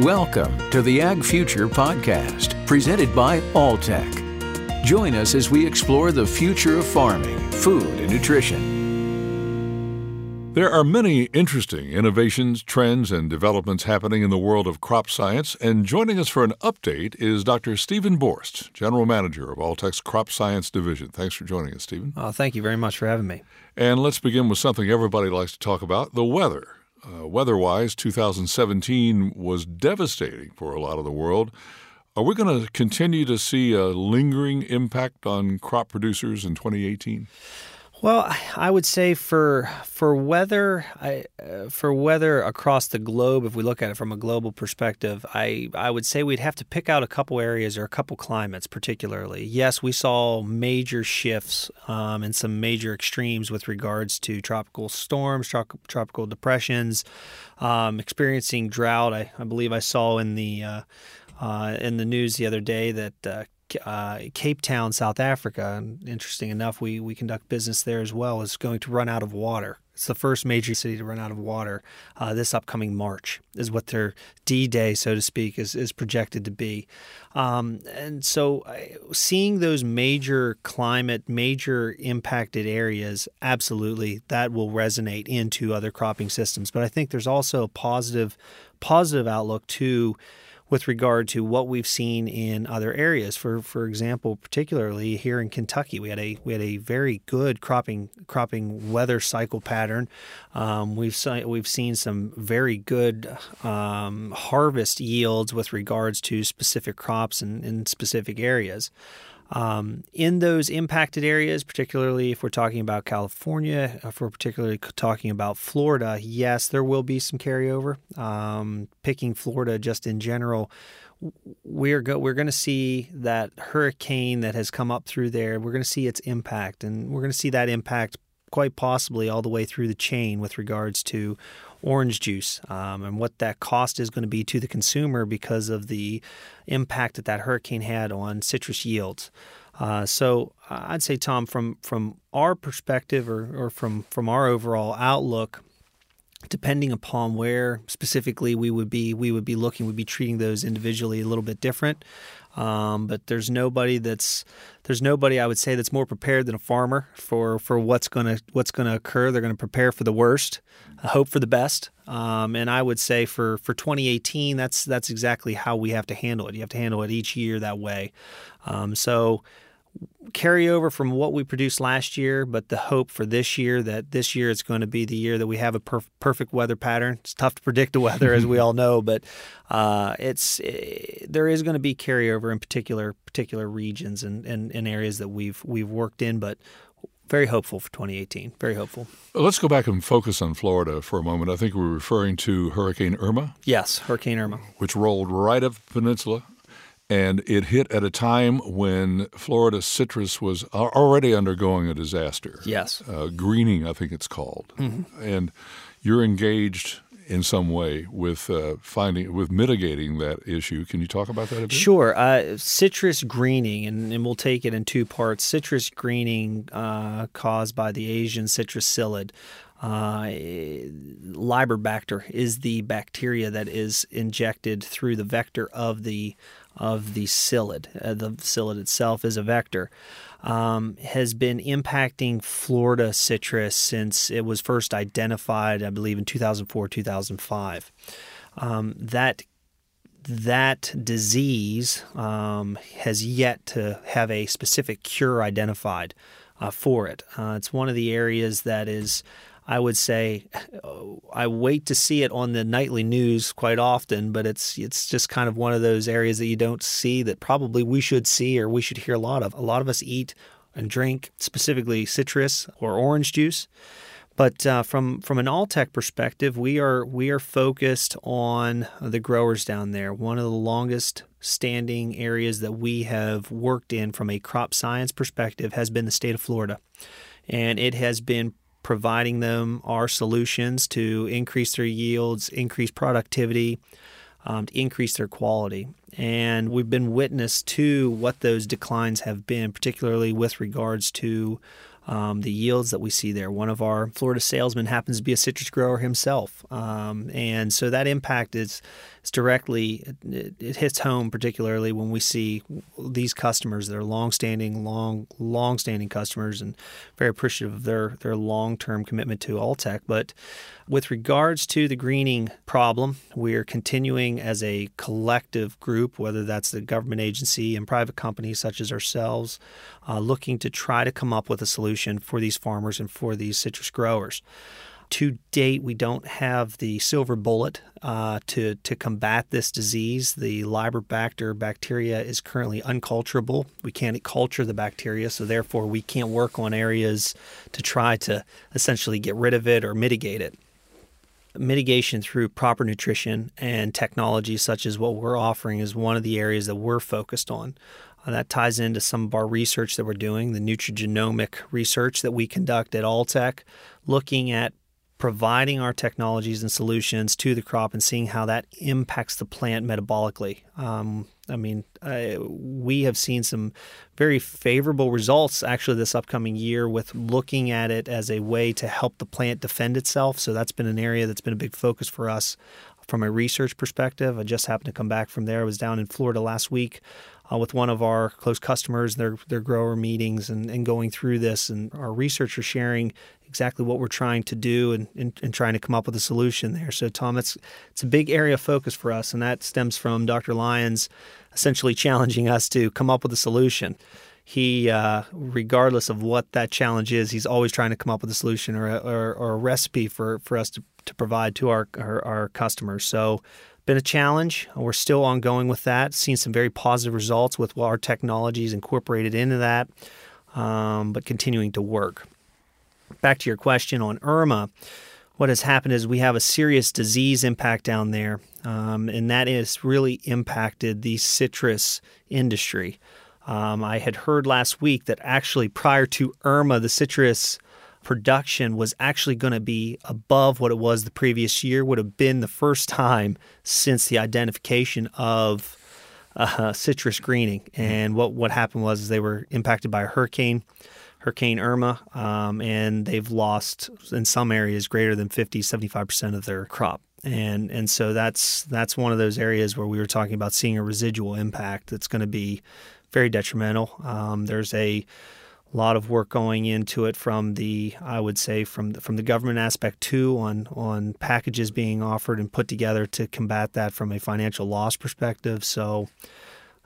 Welcome to the Ag Future Podcast, presented by Alltech. Join us as we explore the future of farming, food, and nutrition. There are many interesting innovations, trends, and developments happening in the world of crop science, and joining us for an update is Dr. Stephen Borst, General Manager of Alltech's Crop Science Division. Thanks for joining us, Stephen. Oh, thank you very much for having me. And let's begin with something everybody likes to talk about the weather. Uh, weather wise, 2017 was devastating for a lot of the world. Are we going to continue to see a lingering impact on crop producers in 2018? Well, I would say for for weather, I, uh, for weather across the globe, if we look at it from a global perspective, I I would say we'd have to pick out a couple areas or a couple climates, particularly. Yes, we saw major shifts um, and some major extremes with regards to tropical storms, tropical depressions, um, experiencing drought. I, I believe I saw in the uh, uh, in the news the other day that uh, uh, Cape Town, South Africa, and interesting enough, we, we conduct business there as well, is going to run out of water. It's the first major city to run out of water uh, this upcoming March, is what their D Day, so to speak, is, is projected to be. Um, and so, seeing those major climate, major impacted areas, absolutely, that will resonate into other cropping systems. But I think there's also a positive, positive outlook to with regard to what we've seen in other areas. For for example, particularly here in Kentucky, we had a we had a very good cropping cropping weather cycle pattern. Um, we've we've seen some very good um, harvest yields with regards to specific crops in, in specific areas. Um, in those impacted areas, particularly if we're talking about California, if we're particularly talking about Florida, yes, there will be some carryover. Um, picking Florida just in general, we're go- we're going to see that hurricane that has come up through there. We're going to see its impact, and we're going to see that impact quite possibly all the way through the chain with regards to orange juice um, and what that cost is going to be to the consumer because of the impact that that hurricane had on citrus yields. Uh, so I'd say, Tom, from from our perspective or, or from from our overall outlook, depending upon where specifically we would be, we would be looking, we'd be treating those individually a little bit different. Um, but there's nobody that's there's nobody I would say that's more prepared than a farmer for for what's gonna what's gonna occur. They're gonna prepare for the worst, hope for the best. Um, and I would say for for 2018, that's that's exactly how we have to handle it. You have to handle it each year that way. Um, so carryover from what we produced last year, but the hope for this year that this year is going to be the year that we have a perf- perfect weather pattern. It's tough to predict the weather, as we all know, but uh, it's it, eh, there is going to be carryover in particular particular regions and, and, and areas that we've we've worked in, but very hopeful for 2018. Very hopeful. Let's go back and focus on Florida for a moment. I think we're referring to Hurricane Irma. Yes, Hurricane Irma, which rolled right up the peninsula and it hit at a time when Florida citrus was already undergoing a disaster. Yes. Uh, greening, I think it's called. Mm-hmm. And you're engaged in some way with uh, finding with mitigating that issue. Can you talk about that a bit? Sure. Uh, citrus greening, and, and, we'll take it in two parts. Citrus greening uh, caused by the Asian citrus psyllid. Uh, Liberibacter is the bacteria that is injected through the vector of the of the psyllid. Uh, the psyllid itself is a vector. Um, has been impacting Florida citrus since it was first identified, I believe, in 2004, 2005. Um, that that disease um, has yet to have a specific cure identified uh, for it. Uh, it's one of the areas that is I would say I wait to see it on the nightly news quite often, but it's it's just kind of one of those areas that you don't see that probably we should see or we should hear a lot of. A lot of us eat and drink specifically citrus or orange juice. But uh, from from an Alltech perspective, we are we are focused on the growers down there. One of the longest standing areas that we have worked in from a crop science perspective has been the state of Florida, and it has been providing them our solutions to increase their yields, increase productivity, um, increase their quality. And we've been witness to what those declines have been, particularly with regards to um, the yields that we see there. One of our Florida salesmen happens to be a citrus grower himself, um, and so that impact is it's directly it, it, hits home particularly when we see these customers that are long-standing, long long-standing customers, and very appreciative of their their long-term commitment to Alltech. But with regards to the greening problem, we are continuing as a collective group, whether that's the government agency and private companies such as ourselves, uh, looking to try to come up with a solution for these farmers and for these citrus growers. To date, we don't have the silver bullet uh, to to combat this disease. The Liberibacter bacteria is currently unculturable. We can't culture the bacteria, so therefore we can't work on areas to try to essentially get rid of it or mitigate it. Mitigation through proper nutrition and technology, such as what we're offering, is one of the areas that we're focused on. Uh, that ties into some of our research that we're doing, the nutrigenomic research that we conduct at Alltech, looking at providing our technologies and solutions to the crop and seeing how that impacts the plant metabolically. Um, I mean, uh, we have seen some very favorable results actually this upcoming year with looking at it as a way to help the plant defend itself. So that's been an area that's been a big focus for us from a research perspective. I just happened to come back from there. I was down in Florida last week uh, with one of our close customers, their their grower meetings, and, and going through this. And our researchers sharing exactly what we're trying to do and, and, and, trying to come up with a solution there. So, Tom, it's, it's a big area of focus for us, and that stems from Dr. Lyons essentially challenging us to come up with a solution. He, uh, regardless of what that challenge is, he's always trying to come up with a solution or a, or, or a recipe for, for us to, to provide to our, our, our customers. So, been a challenge. We're still ongoing with that. seeing some very positive results with our technologies incorporated into that, um, but continuing to work back to your question on Irma, what has happened is we have a serious disease impact down there, um, and that has really impacted the citrus industry. Um, I had heard last week that actually prior to Irma, the citrus production was actually going to be above what it was the previous year, would have been the first time since the identification of uh, citrus greening. And what, what happened was they were impacted by a hurricane. Hurricane Irma, um, and they've lost in some areas greater than 50, 75% of their crop. And, and so that's that's one of those areas where we were talking about seeing a residual impact that's going to be very detrimental. Um, there's a lot of work going into it from the I would say from the, from the government aspect too on on packages being offered and put together to combat that from a financial loss perspective. So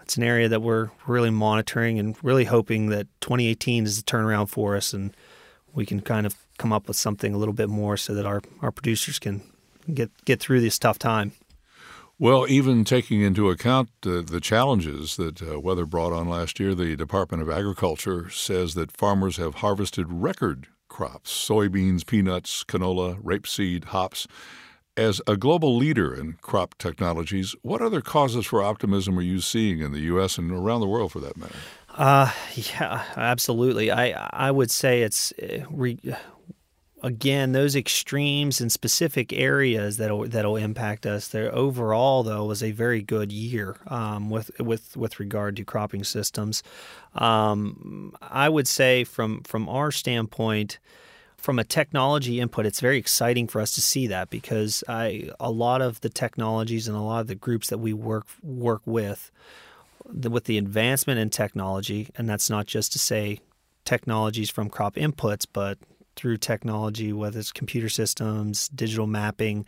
it's an area that we're really monitoring and really hoping that 2018 is the turnaround for us and we can kind of come up with something a little bit more so that our, our producers can get get through this tough time. Well, even taking into account uh, the challenges that uh, weather brought on last year, the Department of Agriculture says that farmers have harvested record crops soybeans, peanuts, canola, rapeseed, hops. As a global leader in crop technologies, what other causes for optimism are you seeing in the U.S. and around the world for that matter? Uh, yeah, absolutely. I I would say it's uh, re, again those extremes in specific areas that'll that'll impact us. There overall though was a very good year um, with with with regard to cropping systems. Um, I would say from from our standpoint from a technology input, it's very exciting for us to see that because I, a lot of the technologies and a lot of the groups that we work work with, the, with the advancement in technology, and that's not just to say technologies from crop inputs, but through technology, whether it's computer systems, digital mapping,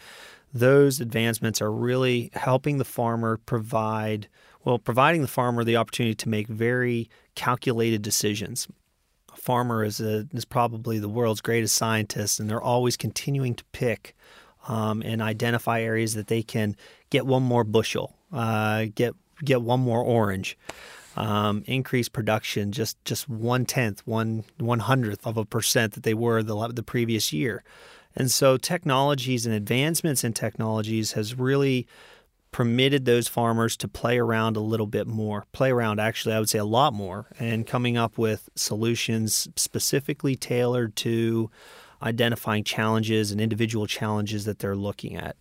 those advancements are really helping the farmer provide, well, providing the farmer the opportunity to make very calculated decisions. A farmer is a, is probably the world's greatest scientist, and they're always continuing to pick um, and identify areas that they can get one more bushel, uh, get get one more orange, um, increase production just just one tenth, one one hundredth of a percent that they were the the previous year, and so technologies and advancements in technologies has really permitted those farmers to play around a little bit more, play around actually, I would say a lot more, and coming up with solutions specifically tailored to identifying challenges and individual challenges that they're looking at.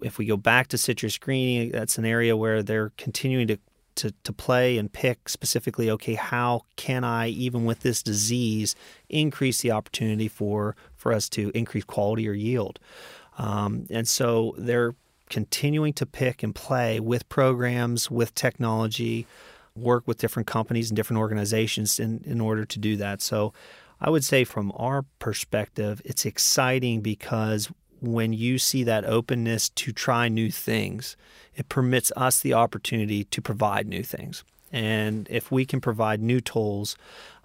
If we go back to citrus greening, that's an area where they're continuing to to, to play and pick specifically okay how can i even with this disease increase the opportunity for for us to increase quality or yield um, and so they're continuing to pick and play with programs, with technology, work with different companies and different organizations in, in order to do that. So I would say from our perspective, it's exciting because when you see that openness to try new things, it permits us the opportunity to provide new things. And if we can provide new tools,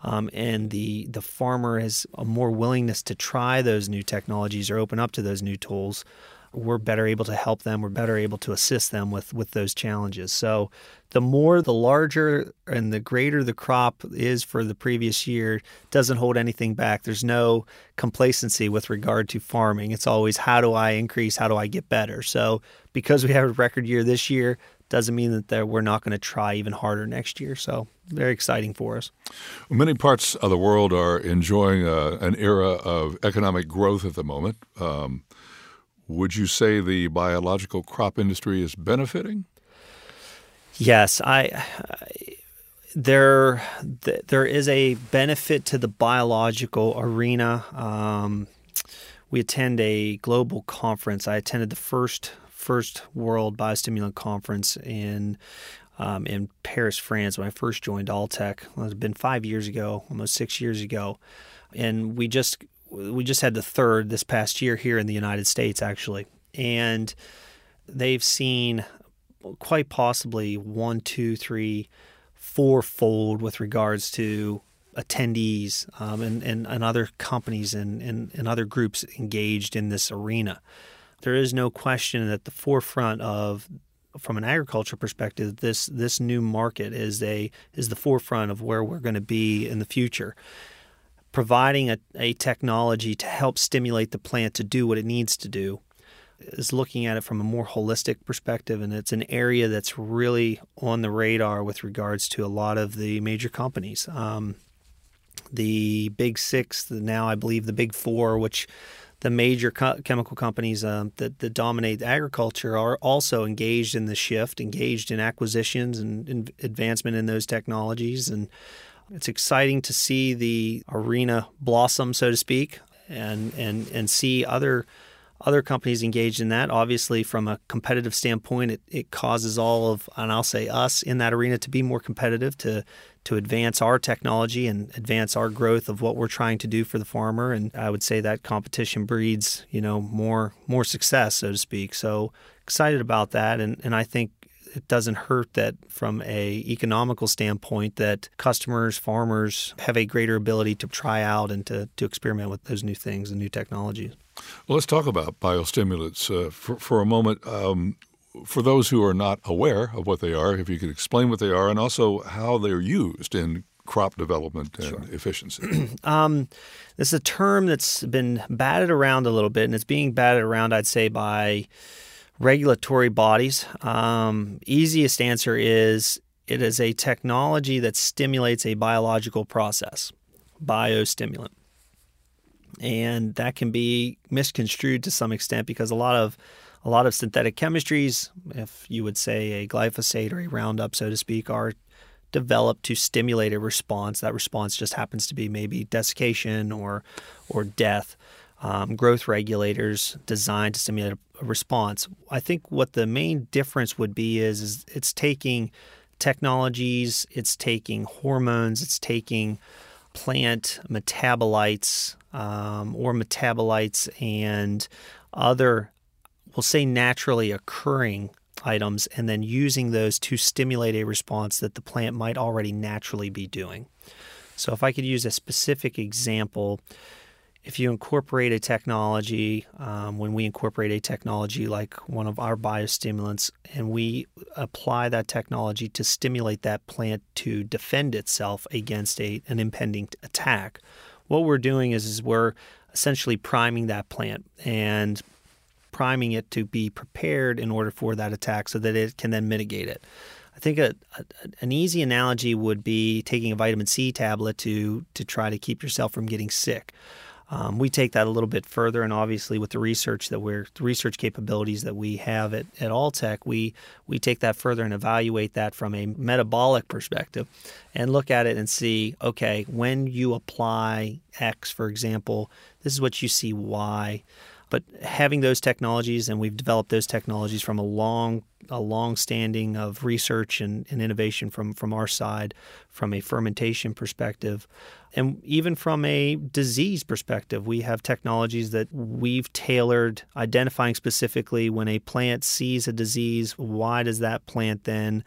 um, and the the farmer has a more willingness to try those new technologies or open up to those new tools, we're better able to help them. We're better able to assist them with with those challenges. So, the more, the larger, and the greater the crop is for the previous year, doesn't hold anything back. There's no complacency with regard to farming. It's always how do I increase? How do I get better? So, because we have a record year this year, doesn't mean that we're not going to try even harder next year. So, very exciting for us. Many parts of the world are enjoying uh, an era of economic growth at the moment. Um, would you say the biological crop industry is benefiting? Yes, I, I there there is a benefit to the biological arena. Um, we attend a global conference. I attended the first first World Biostimulant Conference in um, in Paris, France, when I first joined Alltech. Well, it's been five years ago, almost six years ago, and we just we just had the third this past year here in the United States, actually, and they've seen quite possibly one, two, three, fourfold with regards to attendees um, and, and, and other companies and, and, and other groups engaged in this arena. There is no question that the forefront of from an agriculture perspective, this this new market is a is the forefront of where we're going to be in the future providing a, a technology to help stimulate the plant to do what it needs to do is looking at it from a more holistic perspective and it's an area that's really on the radar with regards to a lot of the major companies. Um, the big six now i believe the big four which the major co- chemical companies um, that, that dominate agriculture are also engaged in the shift engaged in acquisitions and, and advancement in those technologies. And it's exciting to see the arena blossom, so to speak, and and and see other other companies engaged in that. Obviously, from a competitive standpoint, it, it causes all of, and I'll say us in that arena to be more competitive, to to advance our technology and advance our growth of what we're trying to do for the farmer. And I would say that competition breeds, you know, more more success, so to speak. So excited about that, and and I think it doesn't hurt that from a economical standpoint that customers, farmers have a greater ability to try out and to, to experiment with those new things and new technologies. Well, let's talk about biostimulants uh, for, for a moment. Um, for those who are not aware of what they are, if you could explain what they are and also how they're used in crop development and sure. efficiency? um, this is a term that's been batted around a little bit, and it's being batted around, I'd say, by regulatory bodies. Um, easiest answer is it is a technology that stimulates a biological process, biostimulant. And that can be misconstrued to some extent because a lot of a lot of synthetic chemistries, if you would say a glyphosate or a Roundup, so to speak, are developed to stimulate a response. That response just happens to be maybe desiccation or or death um, growth regulators designed to stimulate response. I think what the main difference would be is, is it's taking technologies, it's taking hormones, it's taking plant metabolites um, or metabolites and other, we'll say naturally occurring items, and then using those to stimulate a response that the plant might already naturally be doing. So, if I could use a specific example, if you incorporate a technology, um, when we incorporate a technology like one of our biostimulants, and we apply that technology to stimulate that plant to defend itself against a, an impending attack, what we're doing is, is we're essentially priming that plant and priming it to be prepared in order for that attack so that it can then mitigate it. I think a, a, an easy analogy would be taking a vitamin C tablet to to try to keep yourself from getting sick. Um, we take that a little bit further, and obviously with the research that we're the research capabilities that we have at, at Alltech, we we take that further and evaluate that from a metabolic perspective, and look at it and see, okay, when you apply X, for example, this is what you see Y. But having those technologies, and we've developed those technologies from a long a long standing of research and, and, innovation from, from our side, from a fermentation perspective, and even from a disease perspective. We have technologies that we've tailored, identifying specifically when a plant sees a disease, why does that plant then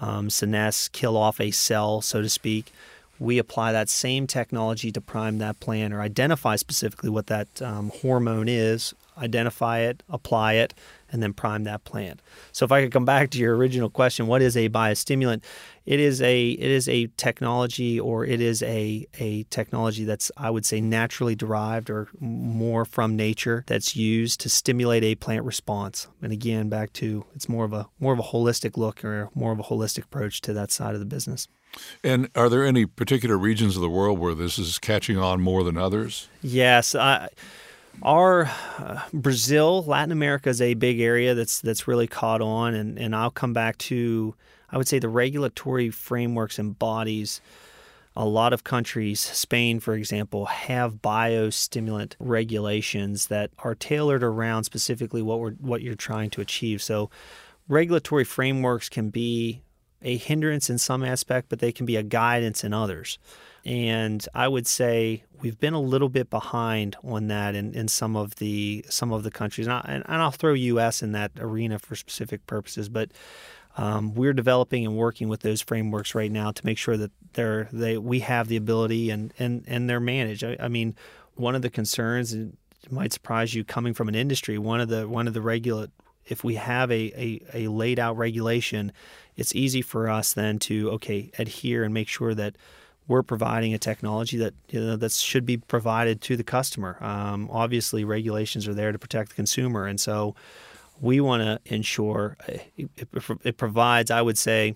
um, senesce, kill off a cell, so to speak? We apply that same technology to prime that plant or identify specifically what that um, hormone is, identify it, apply it, and then prime that plant. So if I could come back to your original question, what is a biostimulant? It is a it is a technology or it is a a technology that's I would say naturally derived or more from nature that's used to stimulate a plant response. And again, back to it's more of a more of a holistic look or more of a holistic approach to that side of the business. And are there any particular regions of the world where this is catching on more than others? Yes. Our uh, Brazil, Latin America is a big area that's that's really caught on, and, and I'll come back to I would say the regulatory frameworks and bodies. A lot of countries, Spain for example, have biostimulant regulations that are tailored around specifically what we're what you're trying to achieve. So regulatory frameworks can be a hindrance in some aspect, but they can be a guidance in others. And I would say we've been a little bit behind on that in, in some of the some of the countries, and, I, and I'll throw U.S. in that arena for specific purposes. But um, we're developing and working with those frameworks right now to make sure that they're they we have the ability and and and they're managed. I, I mean, one of the concerns might surprise you coming from an industry. One of the one of the regulate if we have a, a, a laid out regulation it's easy for us then to okay adhere and make sure that we're providing a technology that you know that should be provided to the customer. Um, obviously, regulations are there to protect the consumer, and so we want to ensure it, it, it, provides. I would say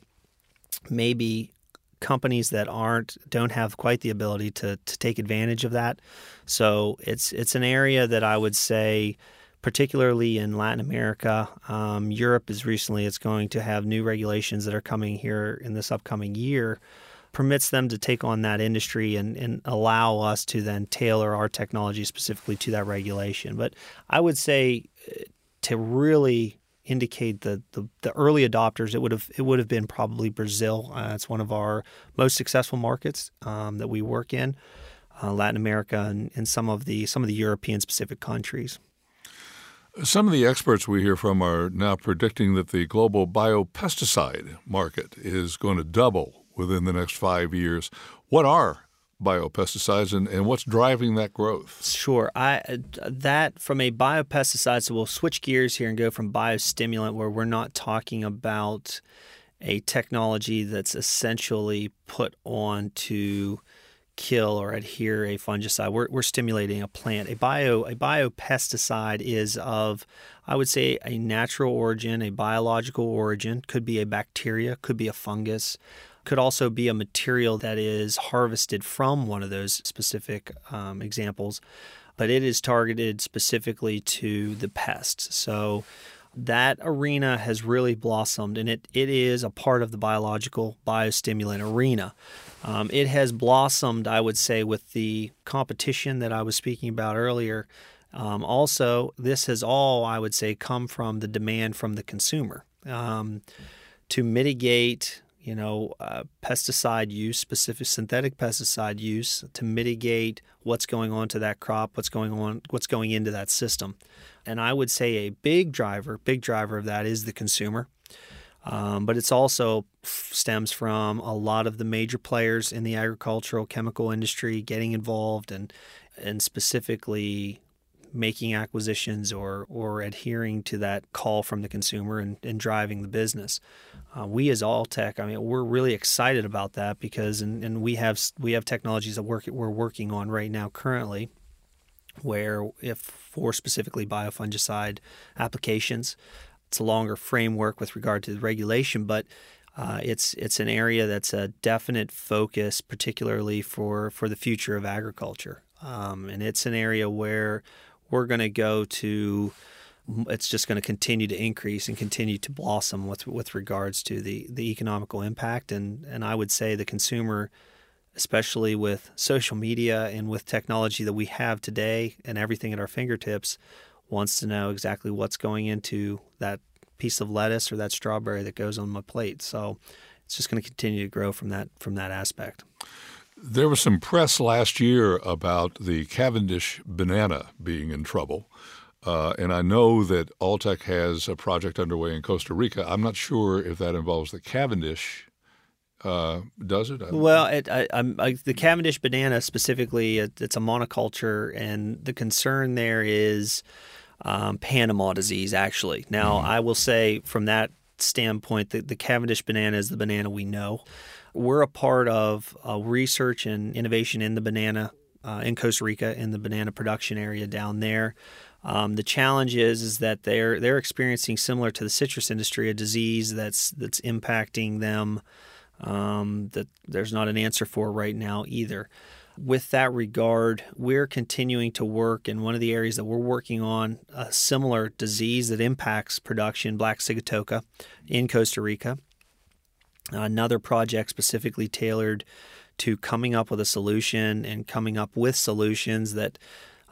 maybe companies that aren't don't have quite the ability to to take advantage of that. So it's it's an area that I would say particularly in Latin America. Um, Europe is recently it's going to have new regulations that are coming here in this upcoming year, permits them to take on that industry and, and allow us to then tailor our technology specifically to that regulation. But I would say uh, to really indicate the, the, the, early adopters, it would have it would have been probably Brazil. Uh, it's one of our most successful markets um, that we work in, uh, Latin America, and, and some of the some of the European specific countries. Some of the experts we hear from are now predicting that the global biopesticide market is going to double within the next five years. What are biopesticides and, and what's driving that growth? Sure. I that from a biopesticide, so we'll switch gears here and go from biostimulant where we're not talking about a technology that's essentially put on to kill or adhere a fungicide. We're, we're stimulating a plant. A bio a biopesticide is of I would say a natural origin, a biological origin. Could be a bacteria, could be a fungus, could also be a material that is harvested from one of those specific um, examples. But it is targeted specifically to the pests. So that arena has really blossomed and it, it is a part of the biological biostimulant arena. Um, it has blossomed, I would say, with the competition that I was speaking about earlier. Um, also, this has all, I would say, come from the demand from the consumer um, to mitigate, you know, uh, pesticide use, specific synthetic pesticide use, to mitigate what's going on to that crop, what's going on, what's going into that system. And I would say a big driver, big driver of that is the consumer. Um, but it's also stems from a lot of the major players in the agricultural chemical industry getting involved and and specifically making acquisitions or or adhering to that call from the consumer and, and driving the business. Uh, we as Alltech, I mean, we're really excited about that because and, and we have we have technologies that work we're working on right now currently, where if for specifically biofungicide applications, it's a longer framework with regard to the regulation, but uh, it's it's an area that's a definite focus, particularly for for the future of agriculture, um, and it's an area where we're going to go to. It's just going to continue to increase and continue to blossom with with regards to the the economical impact, and and I would say the consumer, especially with social media and with technology that we have today and everything at our fingertips, wants to know exactly what's going into that piece of lettuce or that strawberry that goes on my plate. So it's just going to continue to grow from that from that aspect. There was some press last year about the Cavendish banana being in trouble. Uh, and I know that Alltech has a project underway in Costa Rica. I'm not sure if that involves the Cavendish. Uh, does it? Well, it, I, I, the Cavendish banana specifically, it, it's a monoculture, and the concern there is um, Panama disease. Actually, now mm. I will say from that standpoint, that the Cavendish banana is the banana we know. We're a part of research and innovation in the banana uh, in Costa Rica in the banana production area down there. Um, the challenge is is that they're they're experiencing similar to the citrus industry a disease that's that's impacting them um, that there's not an answer for right now either. With that regard, we're continuing to work in one of the areas that we're working on a similar disease that impacts production, black sigatoka, in Costa Rica. Another project specifically tailored to coming up with a solution and coming up with solutions that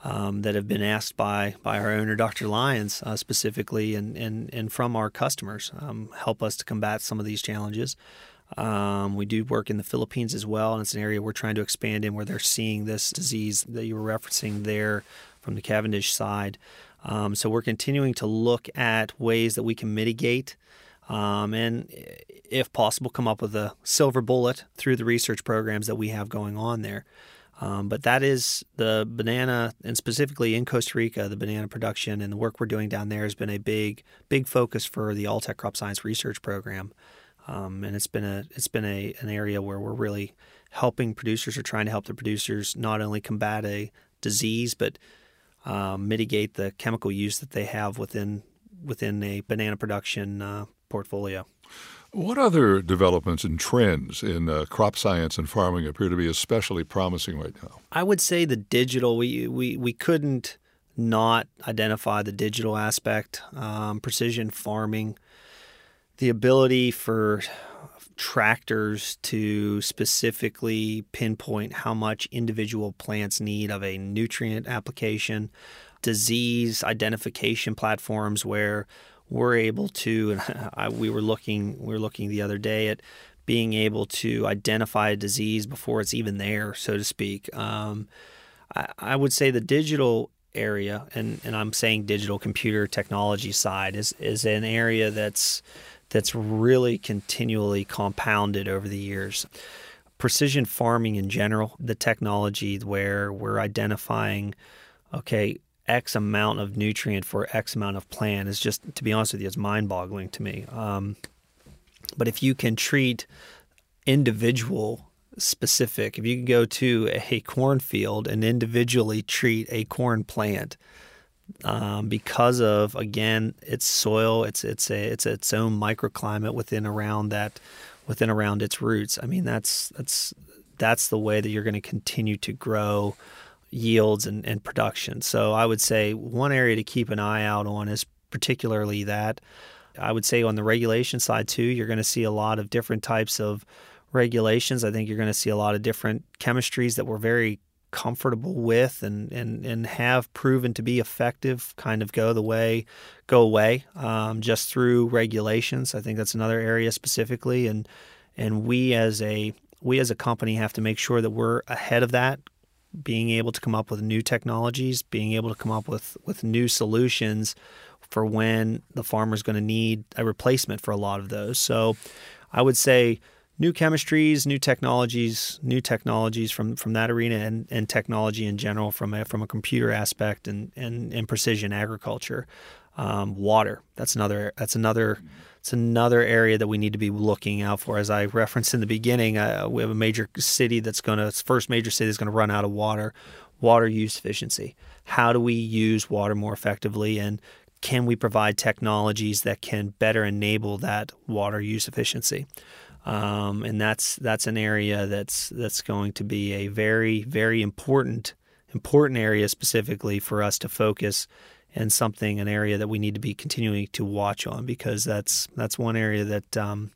um, that have been asked by by our owner, Dr. Lyons, uh, specifically, and, and and from our customers, um, help us to combat some of these challenges. Um, we do work in the Philippines as well, and it's an area we're trying to expand in where they're seeing this disease that you were referencing there from the Cavendish side. Um, so we're continuing to look at ways that we can mitigate um, and, if possible, come up with a silver bullet through the research programs that we have going on there. Um, but that is the banana, and specifically in Costa Rica, the banana production and the work we're doing down there has been a big, big focus for the Alltech Crop Science Research Program, um, and it's been a it's been a an area where we're really helping producers or trying to help the producers not only combat a disease but um, mitigate the chemical use that they have within within a banana production uh, portfolio. What other developments and trends in uh, crop science and farming appear to be especially promising right now? I would say the digital. We we we couldn't not identify the digital aspect, um, precision farming, the ability for tractors to specifically pinpoint how much individual plants need of a nutrient application, disease identification platforms where we're able to, and I, we were looking, we were looking the other day at being able to identify a disease before it's even there, so to speak. Um, I, I, would say the digital area, and, and I'm saying digital computer technology side, is is an area that's that's really continually compounded over the years. Precision farming in general, the technology where we're identifying, okay, X amount of nutrient for X amount of plant is just, to be honest with you, it's mind boggling to me. Um, but if you can treat individual specific, if you can go to a cornfield and individually treat a corn plant, um, because of again its soil, it's it's a it's its own microclimate within around that within around its roots. I mean that's that's that's the way that you're going to continue to grow yields and, and production. So I would say one area to keep an eye out on is particularly that. I would say on the regulation side too, you're going to see a lot of different types of regulations. I think you're going to see a lot of different chemistries that we're very comfortable with and, and, and have proven to be effective kind of go the way go away um, just through regulations. I think that's another area specifically and and we as a we as a company have to make sure that we're ahead of that being able to come up with new technologies, being able to come up with, with new solutions for when the farmer is going to need a replacement for a lot of those. So I would say new chemistries, new technologies, new technologies from, from that arena and, and technology in general from a, from a computer aspect and, and, and precision agriculture. Um, water, that's another, that's another it's another area that we need to be looking out for. As I referenced in the beginning, uh, we have a major city that's going to, first major city is going to run out of water. Water use efficiency. How do we use water more effectively? And can we provide technologies that can better enable that water use efficiency? Um, and that's that's an area that's that's going to be a very very important important area specifically for us to focus and something an area that we need to be continuing to watch on because that's that's one area that um,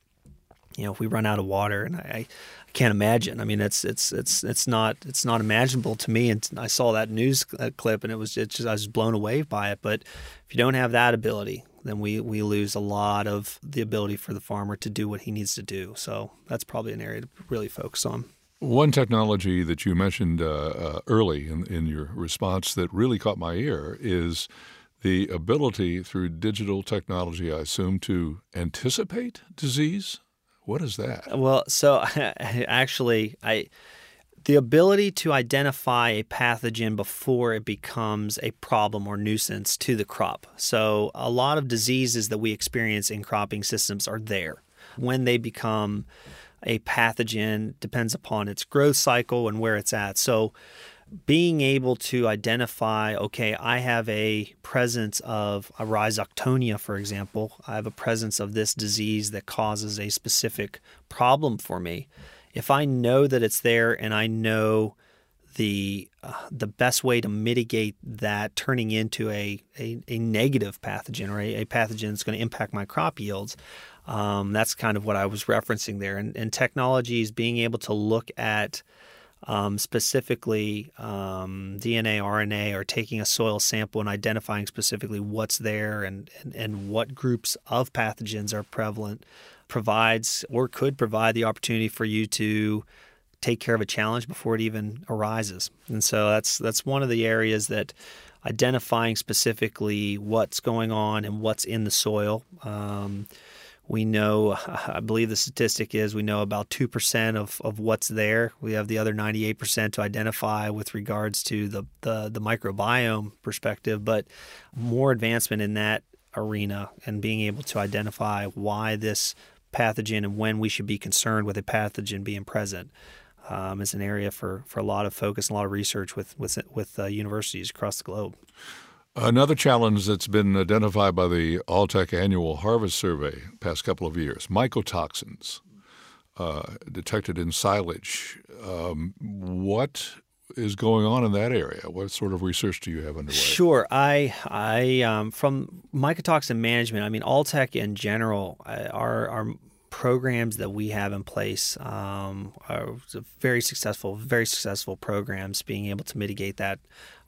you know, if we run out of water, and I, I can't imagine. I mean, it's it's it's it's not it's not imaginable to me. And I saw that news clip, and it was just I was blown away by it. But if you don't have that ability, then we we lose a lot of the ability for the farmer to do what he needs to do. So that's probably an area to really focus on. One technology that you mentioned uh, uh, early in, in your response that really caught my ear is the ability through digital technology, I assume, to anticipate disease. What is that? Well, so actually, I the ability to identify a pathogen before it becomes a problem or nuisance to the crop. So a lot of diseases that we experience in cropping systems are there. When they become a pathogen depends upon its growth cycle and where it's at. So being able to identify, okay, I have a presence of a rhizoctonia, for example, I have a presence of this disease that causes a specific problem for me. If I know that it's there and I know the uh, the best way to mitigate that turning into a, a, a negative pathogen or a, a pathogen that's going to impact my crop yields, um, that's kind of what I was referencing there. And, and technology is being able to look at um, specifically um, DNA, RNA, or taking a soil sample and identifying specifically what's there and, and, and what groups of pathogens are prevalent provides or could provide the opportunity for you to take care of a challenge before it even arises. And so that's that's one of the areas that identifying specifically what's going on and what's in the soil. Um, we know, I believe the statistic is we know about 2% of, of what's there. We have the other 98% to identify with regards to the, the, the microbiome perspective, but more advancement in that arena and being able to identify why this pathogen and when we should be concerned with a pathogen being present. Um, is an area for, for a lot of focus and a lot of research with with with uh, universities across the globe. Another challenge that's been identified by the Alltech Annual Harvest Survey past couple of years: mycotoxins uh, detected in silage. Um, what is going on in that area? What sort of research do you have underway? Sure, I, I um, from mycotoxin management. I mean, Alltech in general, our our programs that we have in place um, are very successful, very successful programs being able to mitigate that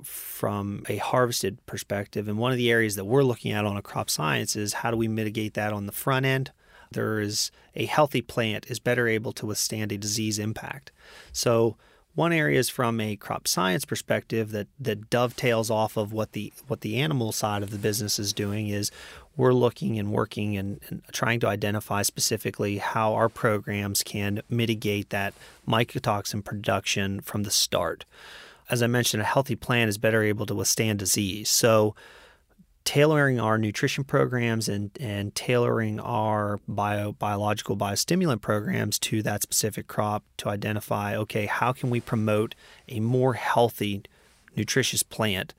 from a harvested perspective. And one of the areas that we're looking at on a crop science is how do we mitigate that on the front end? There is a healthy plant is better able to withstand a disease impact. So one area is from a crop science perspective that, that dovetails off of what the what the animal side of the business is doing is we're looking and working and, and, trying to identify specifically how our programs can mitigate that mycotoxin production from the start. As I mentioned, a healthy plant is better able to withstand disease. So, tailoring our nutrition programs and, and tailoring our bio, biological biostimulant programs to that specific crop to identify okay, how can we promote a more healthy, nutritious plant?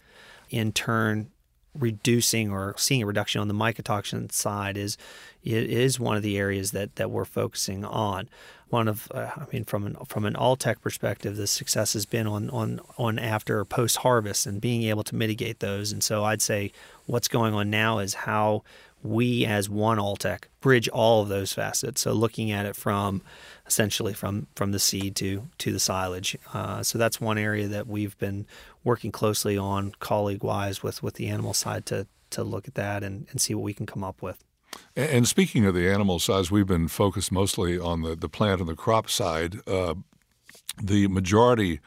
In turn, reducing or seeing a reduction on the mycotoxin side is is one of the areas that that we're focusing on. One of, uh, I mean, from an from an Alltech perspective, the success has been on on on after post harvest and being able to mitigate those. And so I'd say what's going on now is how we as one Alltech bridge all of those facets. So looking at it from essentially from from the seed to to the silage. Uh, so that's one area that we've been working closely on colleague wise with with the animal side to to look at that and, and see what we can come up with. And speaking of the animal sides, we've been focused mostly on the, the plant and the crop side. Uh, the majority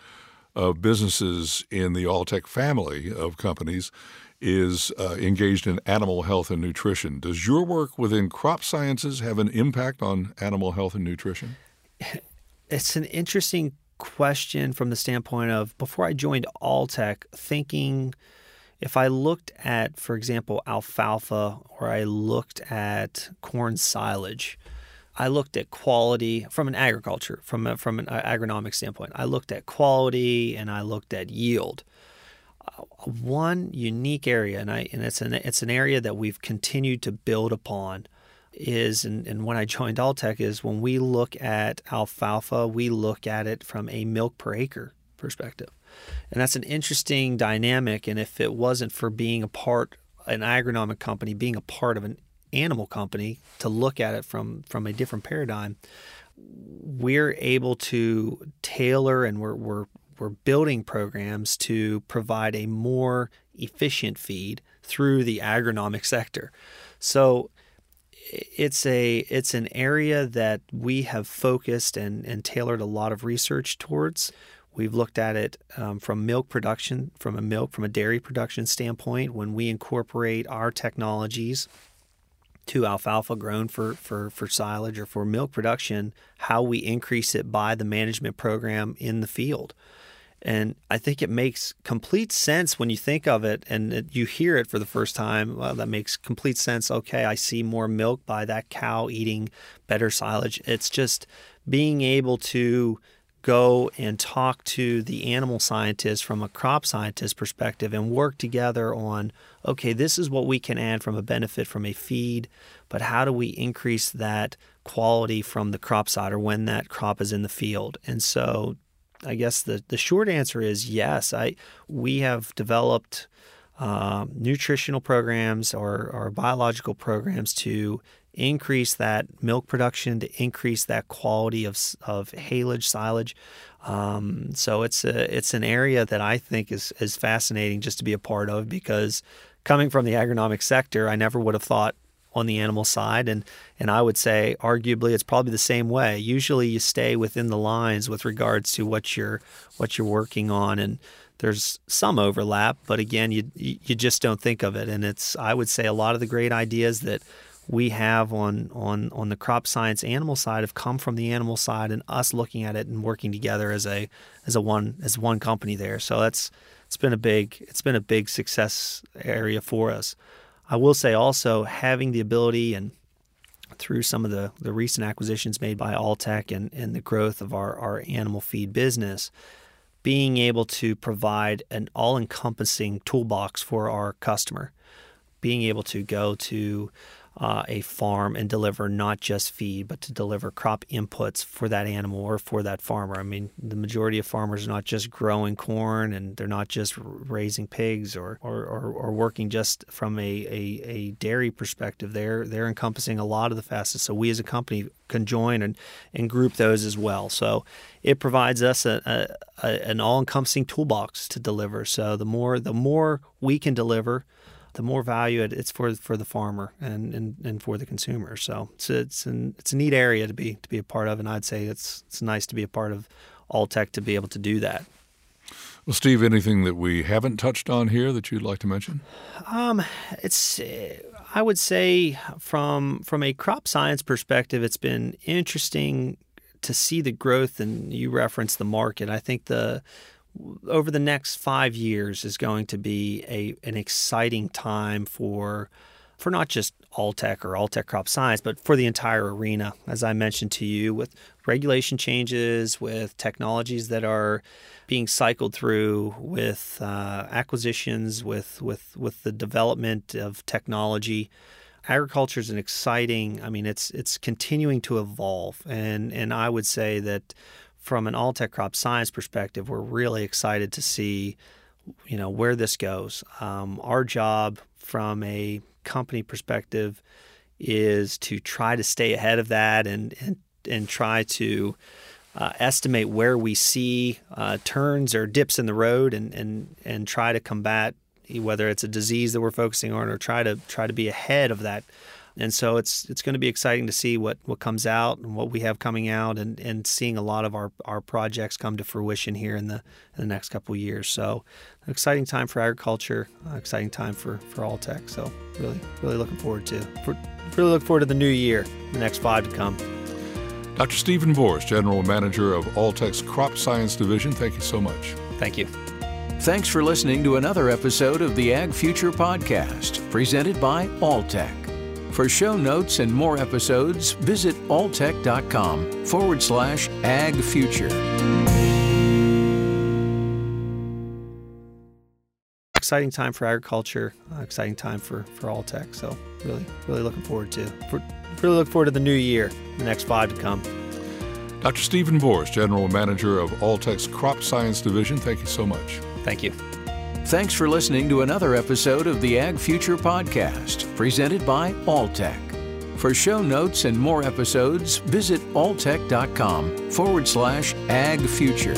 of businesses in the Alltech family of companies is uh, engaged in animal health and nutrition. Does your work within crop sciences have an impact on animal health and nutrition? It's an interesting question from the standpoint of before I joined Alltech, thinking if I looked at, for example, alfalfa or I looked at corn silage, I looked at quality from an agriculture, from a, from an agronomic standpoint. I looked at quality and I looked at yield. Uh, one unique area, and I and it's an it's an area that we've continued to build upon is, and, and when I joined Alltech, is when we look at alfalfa, we look at it from a milk per acre perspective. And that's an interesting dynamic. And if it wasn't for being a part, an agronomic company, being a part of an animal company to look at it from from a different paradigm, we're able to tailor and we're we're we're building programs to provide a more efficient feed through the agronomic sector. So it's a it's an area that we have focused and, and tailored a lot of research towards. We've looked at it um, from milk production, from a milk, from a dairy production standpoint. When we incorporate our technologies to alfalfa grown for, for, for silage or for milk production, how we increase it by the management program in the field. And I think it makes complete sense when you think of it and it, you hear it for the first time. Well, that makes complete sense. Okay, I see more milk by that cow eating better silage. It's just being able to go and talk to the animal scientists from a crop scientist perspective and work together on okay, this is what we can add from a benefit from a feed, but how do we increase that quality from the crop side or when that crop is in the field? And so I guess the, the short answer is yes. I we have developed uh, nutritional programs or, or biological programs to increase that milk production, to increase that quality of, of haylage, silage. Um, so it's a, it's an area that I think is, is fascinating just to be a part of because coming from the agronomic sector, I never would have thought on the animal side and and I would say arguably it's probably the same way. Usually you stay within the lines with regards to what you're what you're working on and there's some overlap, but again, you you just don't think of it. And it's I would say a lot of the great ideas that we have on on on the crop science animal side have come from the animal side and us looking at it and working together as a as a one as one company there. So that's it's been a big it's been a big success area for us. I will say also having the ability and through some of the, the recent acquisitions made by Alltech and, and the growth of our, our animal feed business, being able to provide an all encompassing toolbox for our customer, being able to go to uh, a farm and deliver not just feed, but to deliver crop inputs for that animal or for that farmer. I mean, the majority of farmers are not just growing corn and they're not just raising pigs or, or, or, or working just from a, a, a, dairy perspective. They're, they're encompassing a lot of the facets. So we as a company can join and, and group those as well. So it provides us a, a, a an all-encompassing toolbox to deliver. So the more the more we can deliver, the more value it, it's for for the farmer and, and, and for the consumer. So it's it's an, it's a neat area to be to be a part of, and I'd say it's it's nice to be a part of Alltech to be able to do that. Well, Steve, anything that we haven't touched on here that you'd like to mention? Um, it's I would say from from a crop science perspective, it's been interesting to see the growth, and you referenced the market. I think the over the next five years is going to be a an exciting time for for not just Alltech or Alltech Crop Science, but for the entire arena. As I mentioned to you, with regulation changes, with technologies that are being cycled through, with uh, acquisitions, with with with the development of technology. Agriculture is an exciting. I mean, it's it's continuing to evolve, and and I would say that from an Alltech crop science perspective, we're really excited to see, you know, where this goes. Um, our job from a company perspective is to try to stay ahead of that and and, and try to uh, estimate where we see uh, turns or dips in the road and, and and try to combat whether it's a disease that we're focusing on or try to try to be ahead of that and so it's it's going to be exciting to see what, what comes out and what we have coming out and, and seeing a lot of our, our projects come to fruition here in the in the next couple of years. So an exciting time for agriculture, uh, exciting time for, for Alltech. So really really looking forward to for, really look forward to the new year, the next five to come. Dr. Stephen Vorst, General Manager of Alltech's Crop Science Division, thank you so much. Thank you. Thanks for listening to another episode of the Ag Future Podcast, presented by Alltech. For show notes and more episodes, visit alltech.com forward slash ag future. Exciting time for agriculture, uh, exciting time for, for Alltech. So really, really looking forward to for, really look forward to the new year, the next five to come. Dr. Stephen Vorst, General Manager of Alltech's Crop Science Division, thank you so much. Thank you. Thanks for listening to another episode of the Ag Future Podcast, presented by Alltech. For show notes and more episodes, visit alltech.com forward slash ag future.